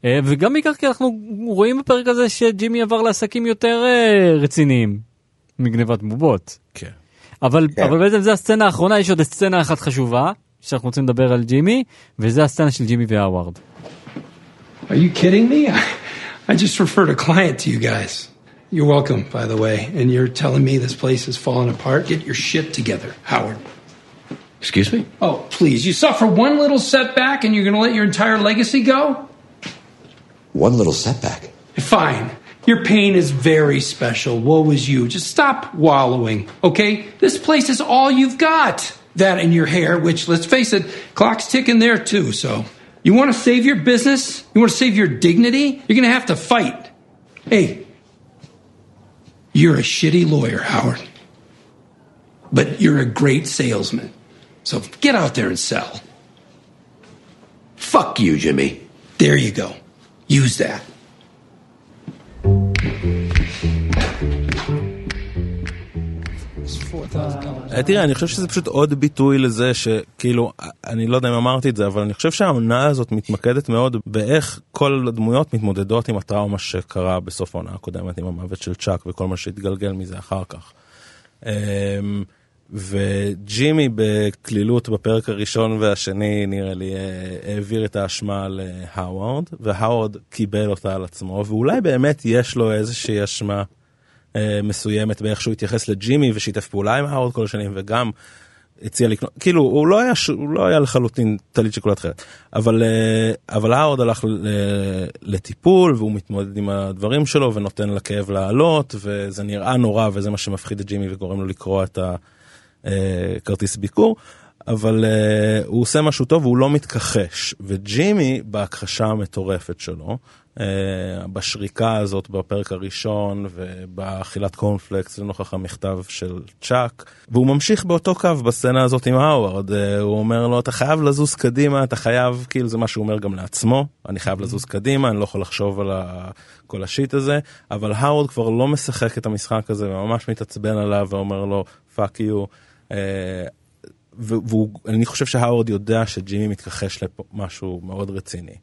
אה, וגם בעיקר כי אנחנו רואים בפרק הזה שג'ימי עבר לעסקים יותר אה, רציניים מגנבת בובות. כן. אבל, כן. אבל בעצם זה הסצנה האחרונה, יש עוד סצנה אחת חשובה, שאנחנו רוצים לדבר על ג'ימי, וזה הסצנה של ג'ימי והאווארד. Are you kidding me? I, I just referred a client to you guys. You're welcome, by the way. And you're telling me this place is falling apart? Get your shit together, Howard. Excuse me? Oh, please. You suffer one little setback and you're going to let your entire legacy go? One little setback. Fine. Your pain is very special. Woe is you. Just stop wallowing, okay? This place is all you've got. That and your hair, which, let's face it, clock's ticking there too, so. You want to save your business? You want to save your dignity? You're going to have to fight. Hey, you're a shitty lawyer, Howard. But you're a great salesman. So get out there and sell. Fuck you, Jimmy. There you go. Use that. תראה, אני חושב שזה פשוט עוד ביטוי לזה שכאילו, אני לא יודע אם אמרתי את זה, אבל אני חושב שהעונה הזאת מתמקדת מאוד באיך כל הדמויות מתמודדות עם הטראומה שקרה בסוף העונה הקודמת עם המוות של צ'אק וכל מה שהתגלגל מזה אחר כך. אמ, וג'ימי בקלילות בפרק הראשון והשני נראה לי אה, העביר את האשמה להאווארד והאווארד קיבל אותה על עצמו ואולי באמת יש לו איזושהי אשמה אה, מסוימת באיך שהוא התייחס לג'ימי ושיתף פעולה עם האווארד כל השנים וגם הציע לקנות כאילו הוא לא היה הוא לא היה לחלוטין טלית שכולה תכלת אבל אה, אבל האווארד הלך לטיפול והוא מתמודד עם הדברים שלו ונותן לכאב לעלות וזה נראה נורא וזה מה שמפחיד את ג'ימי וגורם לו לקרוע את הכרטיס ביקור. אבל uh, הוא עושה משהו טוב והוא לא מתכחש וג'ימי בהכחשה המטורפת שלו אה, בשריקה הזאת בפרק הראשון ובאכילת קורנפלקס לנוכח המכתב של צ'אק והוא ממשיך באותו קו בסצנה הזאת עם האווארד אה, הוא אומר לו אתה חייב לזוז קדימה אתה חייב כאילו זה מה שהוא אומר גם לעצמו אני חייב לזוז קדימה אני לא יכול לחשוב על ה... כל ה shit הזה אבל האווארד כבר לא משחק את המשחק הזה וממש מתעצבן עליו ואומר לו fuck you. ואני חושב שהאווארד יודע שג'ימי מתכחש למשהו מאוד רציני.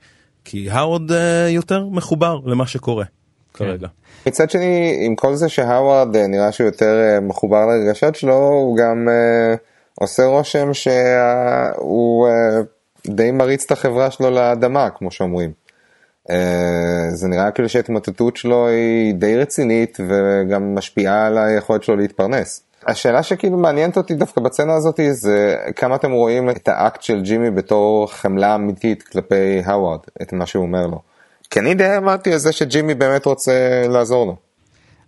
כי האווארד אה, יותר מחובר למה שקורה כרגע. מצד שני, עם כל זה שהאווארד אה, נראה שהוא יותר אה, מחובר לרגשות שלו, הוא גם אה, עושה רושם שהוא די מריץ את החברה שלו לאדמה, כמו שאומרים. אה, זה נראה כאילו שההתמוטטות שלו היא די רצינית וגם משפיעה על היכולת שלו להתפרנס. השאלה שכאילו מעניינת אותי דווקא בצנה הזאת זה כמה אתם רואים את האקט של ג'ימי בתור חמלה אמיתית כלפי האווארד, את מה שהוא אומר לו. כי אני די אמרתי על זה שג'ימי באמת רוצה לעזור לו.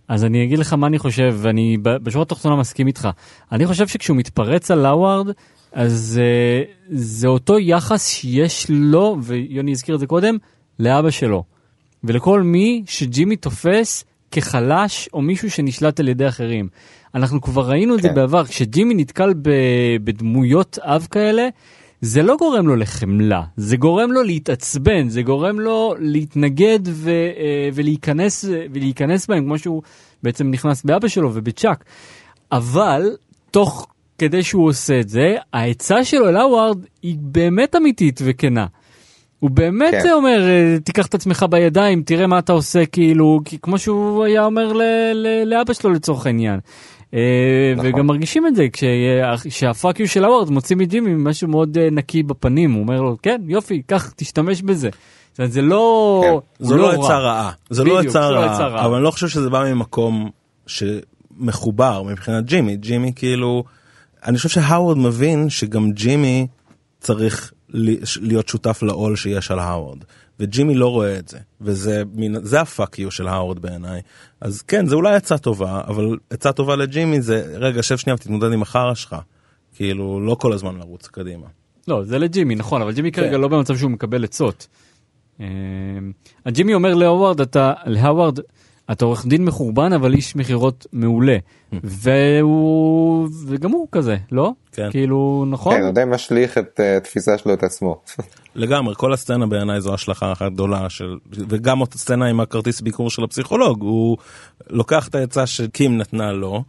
אז אני אגיד לך מה אני חושב, ואני בשורה התחתונה מסכים איתך. אני חושב שכשהוא מתפרץ על לאווארד, אז uh, זה אותו יחס שיש לו, ויוני הזכיר את זה קודם, לאבא שלו. ולכל מי שג'ימי תופס כחלש או מישהו שנשלט על ידי אחרים. אנחנו כבר ראינו את זה כן. בעבר, כשג'ימי נתקל ב- בדמויות אב כאלה, זה לא גורם לו לחמלה, זה גורם לו להתעצבן, זה גורם לו להתנגד ו, אה, ולהיכנס, ולהיכנס בהם, כמו שהוא בעצם נכנס באבא שלו ובצ'אק. אבל, תוך כדי שהוא עושה את זה, העצה שלו אל האווארד היא באמת אמיתית וכנה. הוא באמת כן. אומר, אה, תיקח את עצמך בידיים, תראה מה אתה עושה, כאילו, כמו שהוא היה אומר ל- ל- לאבא שלו לצורך העניין. אה, נכון. וגם מרגישים את זה כשה- כשה fuck you של הווארד מוציא מג'ימי משהו מאוד אה, נקי בפנים, הוא אומר לו, כן, יופי, קח, תשתמש בזה. זאת אומרת, זה לא... כן. זו לא. עצה רעה, זו לא עצה לא רעה. אבל אני לא חושב שזה בא ממקום שמחובר מבחינת ג'ימי, ג'ימי כאילו, אני חושב שהאוורד מבין שגם ג'ימי צריך להיות שותף לעול שיש על האוורד, וג'ימי לא רואה את זה, וזה מין- זה ה fuck you של האוורד בעיניי. אז כן, זה אולי עצה טובה, אבל עצה טובה לג'ימי זה, רגע, שב שנייה ותתמודד עם החרא שלך, כאילו, לא כל הזמן לרוץ קדימה. לא, זה לג'ימי, נכון, אבל ג'ימי כרגע כן. לא במצב שהוא מקבל עצות. אה, הג'ימי אומר להווארד, אתה, להווארד, אתה עורך דין מחורבן אבל איש מכירות מעולה. והוא, וגם הוא כזה, לא? כן. כאילו, נכון? כן, הוא די משליך את אה, התפיסה שלו את עצמו. לגמרי, כל הסצנה בעיניי זו השלכה אחת גדולה של, וגם אותה סצנה עם הכרטיס ביקור של הפסיכולוג, הוא לוקח את העצה שקים נתנה לו,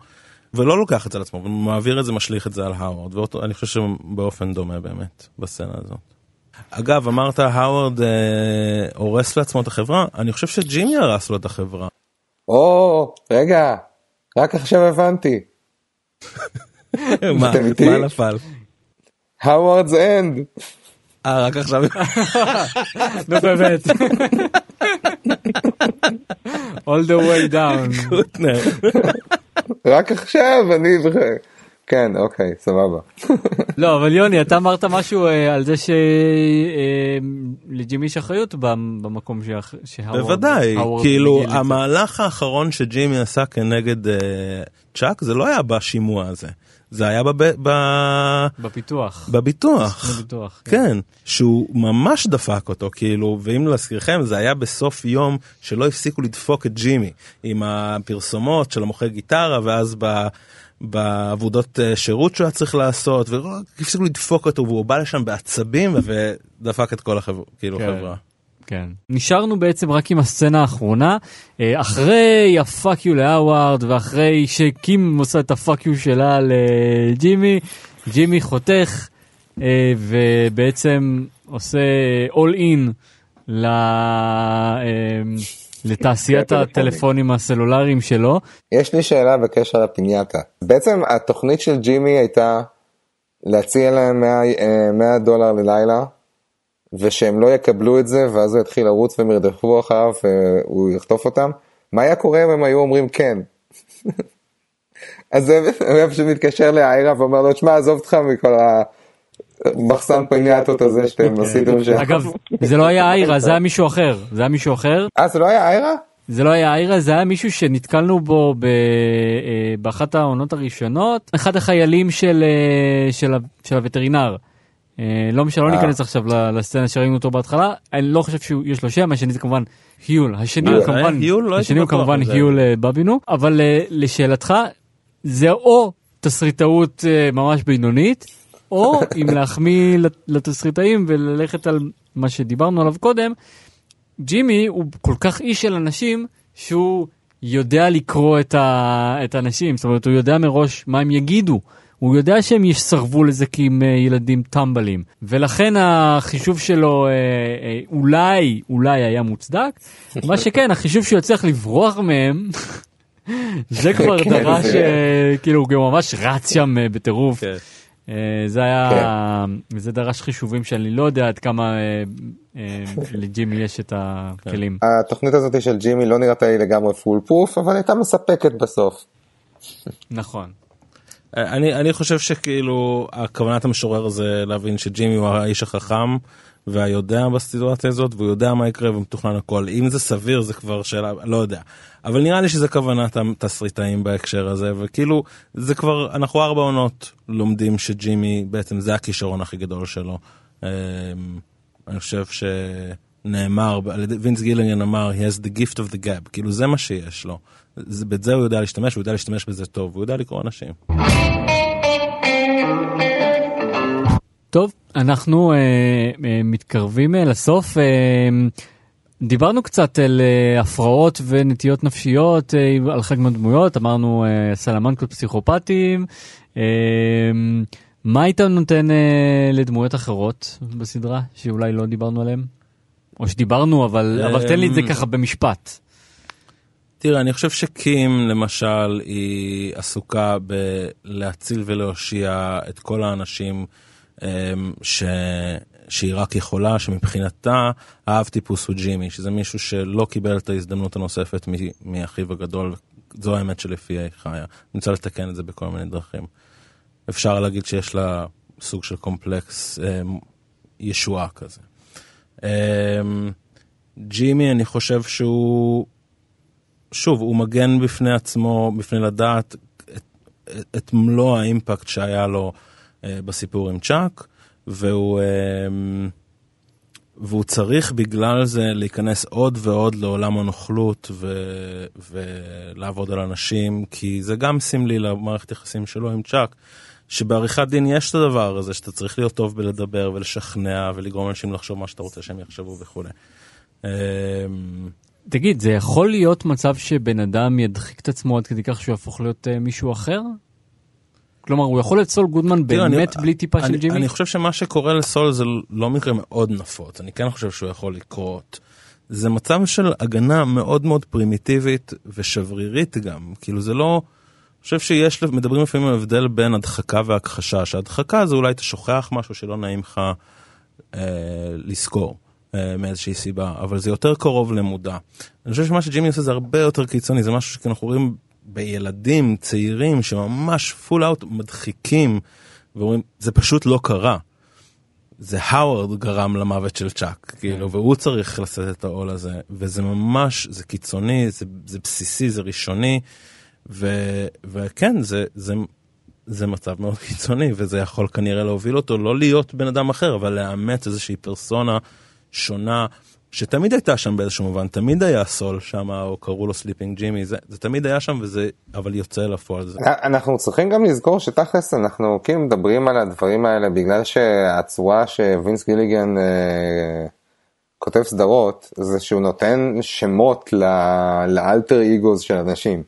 ולא לוקח את זה על עצמו, ומעביר את זה, משליך את זה על האוורד, ואני חושב שבאופן דומה באמת, בסצנה הזאת. אגב, אמרת האוורד אה, הורס לעצמו את החברה, אני חושב שג'ימי הרס לו את החברה. או, רגע, רק עכשיו הבנתי. מה? מה נפל? Howard's End. אה, רק עכשיו. נו באמת. All the way down. רק עכשיו אני זוכר. כן, אוקיי, סבבה. לא, אבל יוני, אתה אמרת משהו אה, על זה שלג'ימי יש אחריות במ- במקום שהאוורד... בוודאי, כאילו. המהלך האחרון שג'ימי עשה כנגד אה, צ'אק זה לא היה בשימוע הזה, זה היה בב... ב... בפיתוח. בביטוח. בביטוח, כן. כן, שהוא ממש דפק אותו, כאילו, ואם להזכירכם, זה היה בסוף יום שלא הפסיקו לדפוק את ג'ימי, עם הפרסומות של המוכר גיטרה, ואז ב... בעבודות אה, שירות שהוא היה צריך לעשות, והפסיקו לדפוק אותו, והוא בא לשם בעצבים, ודפק את כל החברה, כאילו, כן. חברה. כן. נשארנו בעצם רק עם הסצנה האחרונה, אה, אחרי ה fuck you להאווארד ואחרי שקים עושה את ה fuck you שלה לג'ימי, ג'ימי חותך אה, ובעצם עושה אול אין ל... אה, לתעשיית הטלפונים הסלולריים שלו. יש לי שאלה בקשר לפינייתה. בעצם התוכנית של ג'ימי הייתה להציע להם 100, אה, 100 דולר ללילה, ושהם לא יקבלו את זה, ואז הוא יתחיל לרוץ והם ירדפו אחריו והוא יחטוף אותם. מה היה קורה אם הם היו אומרים כן? אז הוא היה פשוט מתקשר לאיירה ואומר לו, תשמע, עזוב אותך מכל המחסן פינייתות הזה שאתם עשיתם שם. אגב, זה לא היה איירה, זה היה מישהו אחר. זה היה מישהו אחר. אה, זה לא היה איירה? זה לא היה איירה, זה היה מישהו שנתקלנו בו ב, אה, באחת העונות הראשונות, אחד החיילים של, אה, של, ה- של הווטרינר. אה, לא משנה, לא. ניכנס עכשיו ל- לסצנה שראינו אותו בהתחלה, אני לא חושב שיש לו שם, השני זה כמובן היול, השני הוא כמובן, היול? לא השני הוא כמובן. היול בבינו, אבל לשאלתך, זה או תסריטאות ממש בינונית, או אם להחמיא לת- לתסריטאים וללכת על מה שדיברנו עליו קודם, ג'ימי הוא כל כך איש של אנשים שהוא יודע לקרוא את, ה... את האנשים, זאת אומרת הוא יודע מראש מה הם יגידו. הוא יודע שהם יסרבו לזה כי הם אה, ילדים טמבלים, ולכן החישוב שלו אה, אה, אולי, אולי היה מוצדק. מה שכן, החישוב שהוא יצליח לברוח מהם, זה כבר כן, דרש, זה- אה, כאילו הוא ממש רץ שם אה, בטירוף. כן. אה, זה היה, זה דרש חישובים שאני לא יודע עד כמה אה, אה, לג'ימי יש את הכלים. התוכנית הזאת של ג'ימי לא נראתה לי לגמרי פול פרוף, אבל הייתה מספקת בסוף. נכון. אני, אני חושב שכאילו הכוונת המשורר זה להבין שג'ימי הוא האיש החכם והיודע בסיטואציה הזאת והוא יודע מה יקרה ומתוכנן הכל אם זה סביר זה כבר שאלה לא יודע אבל נראה לי שזה כוונת התסריטאים בהקשר הזה וכאילו זה כבר אנחנו ארבע עונות לומדים שג'ימי בעצם זה הכישרון הכי גדול שלו. אמ, אני חושב שנאמר וינס גילניאן אמר he has the gift of the gap כאילו זה מה שיש לו. זה, בזה הוא יודע להשתמש הוא יודע להשתמש בזה טוב הוא יודע לקרוא אנשים. טוב, אנחנו אה, אה, מתקרבים אה, לסוף. אה, דיברנו קצת על אה, הפרעות ונטיות נפשיות אה, על חלק מהדמויות, אמרנו אה, סלמנקות פסיכופטיים. אה, מה היית נותן אה, לדמויות אחרות בסדרה שאולי לא דיברנו עליהן? או שדיברנו, אבל, אבל תן לי את זה אמ, ככה במשפט. תראה, אני חושב שקים למשל היא עסוקה בלהציל ולהושיע את כל האנשים ש... שהיא רק יכולה, שמבחינתה האב טיפוס הוא ג'ימי, שזה מישהו שלא קיבל את ההזדמנות הנוספת מ- מאחיו הגדול, זו האמת שלפיה היא חיה. אני רוצה לתקן את זה בכל מיני דרכים. אפשר להגיד שיש לה סוג של קומפלקס אמ, ישועה כזה. אמ, ג'ימי, אני חושב שהוא, שוב, הוא מגן בפני עצמו, בפני לדעת את, את, את מלוא האימפקט שהיה לו אה, בסיפור עם צ'אק, והוא, אמ, והוא צריך בגלל זה להיכנס עוד ועוד לעולם הנוכלות ו, ולעבוד על אנשים, כי זה גם סמלי למערכת יחסים שלו עם צ'אק. שבעריכת דין יש את הדבר הזה שאתה צריך להיות טוב בלדבר ולשכנע ולגרום אנשים לחשוב מה שאתה רוצה שהם יחשבו וכולי. אמ, תגיד, זה יכול להיות מצב שבן אדם ידחיק את עצמו עד כדי כך שהוא יהפוך להיות uh, מישהו אחר? כלומר, הוא יכול סול גודמן תראה, אני- באמת בלי טיפה של אני- ג'ימי? אני חושב שמה שקורה לסול זה לא מקרה מאוד נפוץ, אני כן חושב שהוא יכול לקרות. זה מצב של הגנה מאוד מאוד פרימיטיבית ושברירית גם, כאילו זה לא... אני חושב שיש, מדברים לפעמים על הבדל בין הדחקה והכחשה, שהדחקה זה אולי אתה שוכח משהו שלא נעים לך אה, לזכור אה, מאיזושהי סיבה, אבל זה יותר קרוב למודע. אני חושב שמה שג'ימי עושה זה הרבה יותר קיצוני, זה משהו שאנחנו רואים בילדים צעירים שממש full out מדחיקים ואומרים, זה פשוט לא קרה. זה האוורד גרם למוות של צ'אק, כאילו, והוא צריך לשאת את העול הזה, וזה ממש, זה קיצוני, זה, זה בסיסי, זה ראשוני, ו, וכן, זה, זה, זה מצב מאוד קיצוני, וזה יכול כנראה להוביל אותו לא להיות בן אדם אחר, אבל לאמץ איזושהי פרסונה שונה, שתמיד הייתה שם באיזשהו מובן, תמיד היה סול שם, או קראו לו Slippin' Jimmy, זה, זה תמיד היה שם, וזה, אבל יוצא לפועל. זה, אנחנו צריכים גם לזכור שתכלס אנחנו כאילו מדברים על הדברים האלה בגלל שהצורה שווינס גיליגן אה, כותב סדרות זה שהוא נותן שמות ל- ל alter egos של אנשים.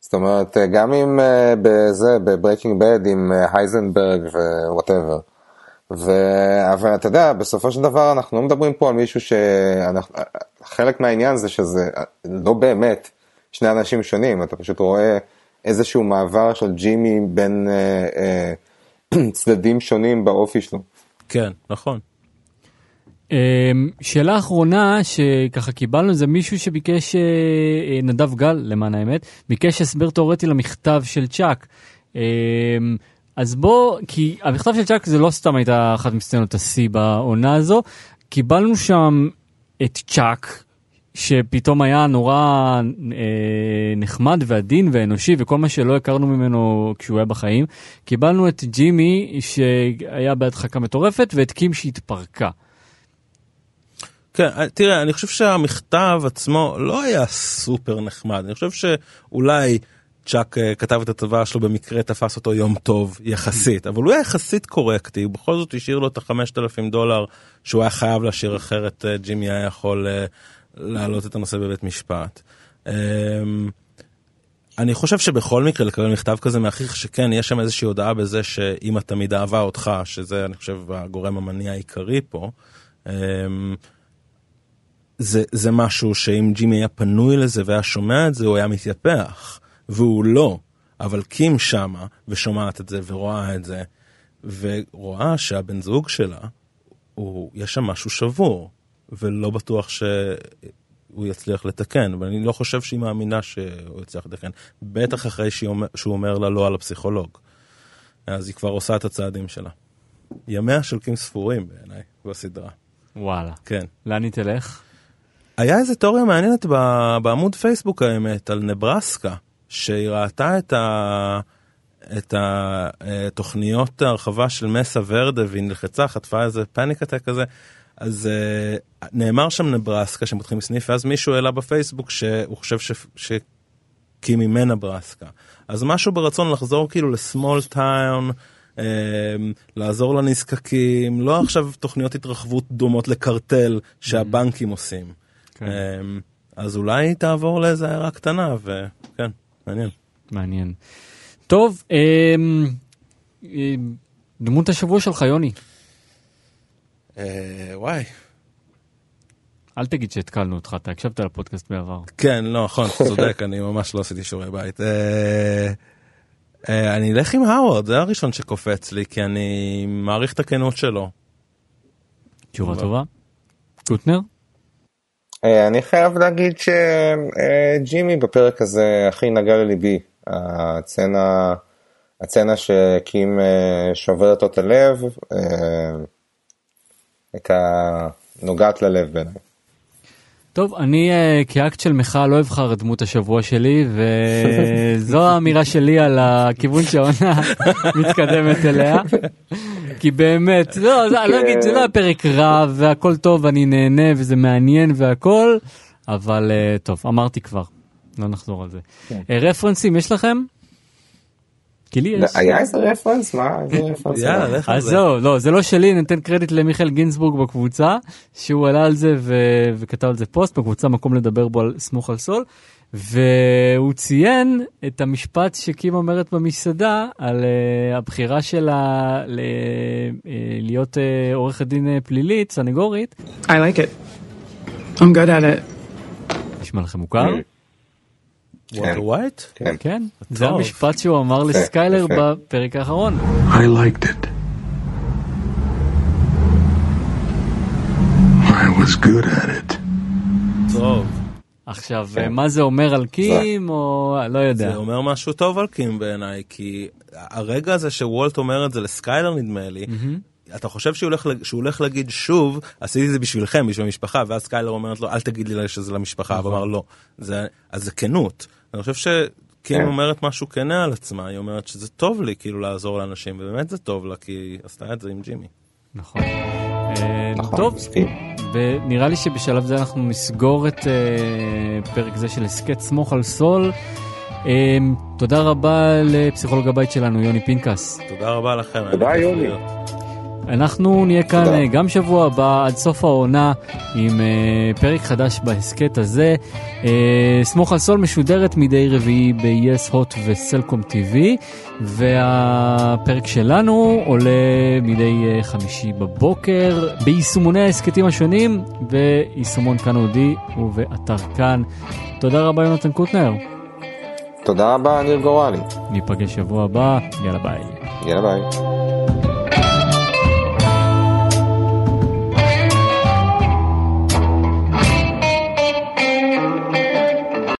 זאת אומרת אה, גם אם אה, בזה בברייקינג בד עם אה, הייזנברג whatever. ו- אבל אתה יודע בסופו של דבר אנחנו לא מדברים פה על מישהו שחלק מהעניין זה שזה לא באמת שני אנשים שונים אתה פשוט רואה איזשהו מעבר של ג'ימי בין אה, אה, צדדים שונים באופי שלו. כן, נכון. אמ, שאלה אחרונה שככה קיבלנו זה מישהו שביקש, אה, אה, נדב גל למען האמת, ביקש הסבר תאורטי למכתב של צ'אק. אז בוא, כי המכתב של צ'אק זה לא סתם הייתה אחת מסצנות השיא בעונה הזו, קיבלנו שם את צ'אק, שפתאום היה נורא אה, נחמד ועדין ואנושי וכל מה שלא הכרנו ממנו כשהוא היה בחיים. קיבלנו את ג'ימי שהיה בהדחקה מטורפת ואת קים שהתפרקה. כן, תראה, אני חושב שהמכתב עצמו לא היה סופר נחמד, אני חושב שאולי צ'אק אה, כתב את התשובה שלו במקרה תפס אותו יום טוב יחסית, אבל הוא היה יחסית קורקטי, הוא בכל זאת השאיר לו את החמשת אלפים דולר שהוא היה חייב להשאיר אחרת אה, ג'ימי היה יכול אה, להעלות את הנושא בבית משפט. אמ, אני חושב שבכל מקרה לקבל מכתב כזה מאחיך שכן יש שם איזושהי הודעה בזה שאמא תמיד אהבה אותך שזה אני חושב הגורם המניע העיקרי פה. אמ, זה, זה משהו שאם ג'ימי היה פנוי לזה והיה שומע את זה הוא היה מתייפח והוא לא אבל קים שמה ושומעת את זה ורואה את זה ורואה שהבן זוג שלה הוא יש שם משהו שבור ולא בטוח שהוא יצליח לתקן אבל אני לא חושב שהיא מאמינה שהוא יצליח לתקן בטח אחרי אומר, שהוא אומר לה לא על הפסיכולוג אז היא כבר עושה את הצעדים שלה. ימיה של קים ספורים בעיניי בסדרה. וואלה. כן. לאן היא תלך? היה איזה תיאוריה מעניינת בעמוד פייסבוק האמת על נברסקה, שהיא ראתה את, ה... את התוכניות ההרחבה של מסה ורדה והיא נלחצה, חטפה איזה פאניק אטק כזה. אז uh, נאמר שם נברסקה פותחים סניף ואז מישהו העלה בפייסבוק שהוא חושב ש... שקים ממנה ברסקה. אז משהו ברצון לחזור כאילו לסמול טאון. Um, לעזור לנזקקים, לא עכשיו תוכניות התרחבות דומות לקרטל שהבנקים עושים. כן. אמ, אז אולי תעבור לאיזה עיירה קטנה, וכן, מעניין. מעניין. טוב, אמ, אמ, דמות השבוע שלך, יוני. אה, וואי. אל תגיד שהתקלנו אותך, אתה הקשבת לפודקאסט בעבר. כן, לא, נכון, אתה צודק, אני ממש לא עשיתי שיעורי בית. אה, אה, אני אלך עם האוורד, זה הראשון שקופץ לי, כי אני מעריך את הכנות שלו. תשובה טובה. קוטנר? אה, אני חייב להגיד שג'ימי בפרק הזה הכי נגע לליבי. הצצנה, הצצנה שקים אה, שוברת לו את הלב, אה, הייתה נוגעת ללב בעיניי. טוב, אני uh, כאקט של מחאה לא אבחר את דמות השבוע שלי, וזו האמירה שלי על הכיוון שהעונה מתקדמת אליה. כי באמת, לא, זה, אני לא אגיד, זה לא הפרק רע והכל טוב, אני נהנה וזה מעניין והכל, אבל אה, טוב, אמרתי כבר, לא נחזור על זה. כן. אה, רפרנסים יש לכם? כי לי יש. היה איזה רפרנס? מה? איזה רפרנס? יאללה, לך על זה. אז זהו, לא, זה לא שלי, ניתן קרדיט למיכאל גינזבורג בקבוצה, שהוא עלה על זה וכתב על זה פוסט בקבוצה, מקום לדבר בו על סמוך על סול, והוא ציין את המשפט שקים אומרת במסעדה על uh, הבחירה שלה ל- uh, להיות uh, עורכת דין פלילית, סנגורית. I like it. I'm good at it. נשמע לכם מוכר? וולטר ווייט? כן. כן, זה המשפט שהוא אמר לסקיילר בפרק האחרון. I liked it. I was good at it. טוב. עכשיו, כן. מה זה אומר על קים, או לא יודע. זה אומר משהו טוב על קים בעיניי, כי הרגע הזה שוולט אומר את זה לסקיילר נדמה לי, אתה חושב שהוא הולך, שהוא הולך להגיד שוב, עשיתי את זה בשבילכם, בשביל המשפחה, ואז סקיילר אומרת לו, אל תגיד לי שזה למשפחה, נכון. ואמר לא. זה, אז זה כנות. אני חושב שקים כן. אומרת משהו כנה על עצמה, היא אומרת שזה טוב לי כאילו לעזור לאנשים, ובאמת זה טוב לה, כי היא עשתה את זה עם ג'ימי. נכון. אה, נכון טוב, ונראה לי שבשלב זה אנחנו נסגור את uh, פרק זה של הסכת סמוך על סול. Um, תודה רבה לפסיכולוג הבית שלנו, יוני פינקס. תודה רבה לכם. תודה, יוני. אנחנו נהיה כאן תודה. גם שבוע הבא עד סוף העונה עם uh, פרק חדש בהסכת הזה. Uh, סמוך על סול משודרת מדי רביעי ב-yes hot וסלקום TV והפרק שלנו עולה מדי חמישי בבוקר ביישומוני ההסכתים השונים ביישומון כאן אודיו ובאתר כאן. תודה רבה יונתן קוטנר. תודה רבה ניר גורלי. ניפגש שבוע הבא, יאללה ביי. יאללה ביי.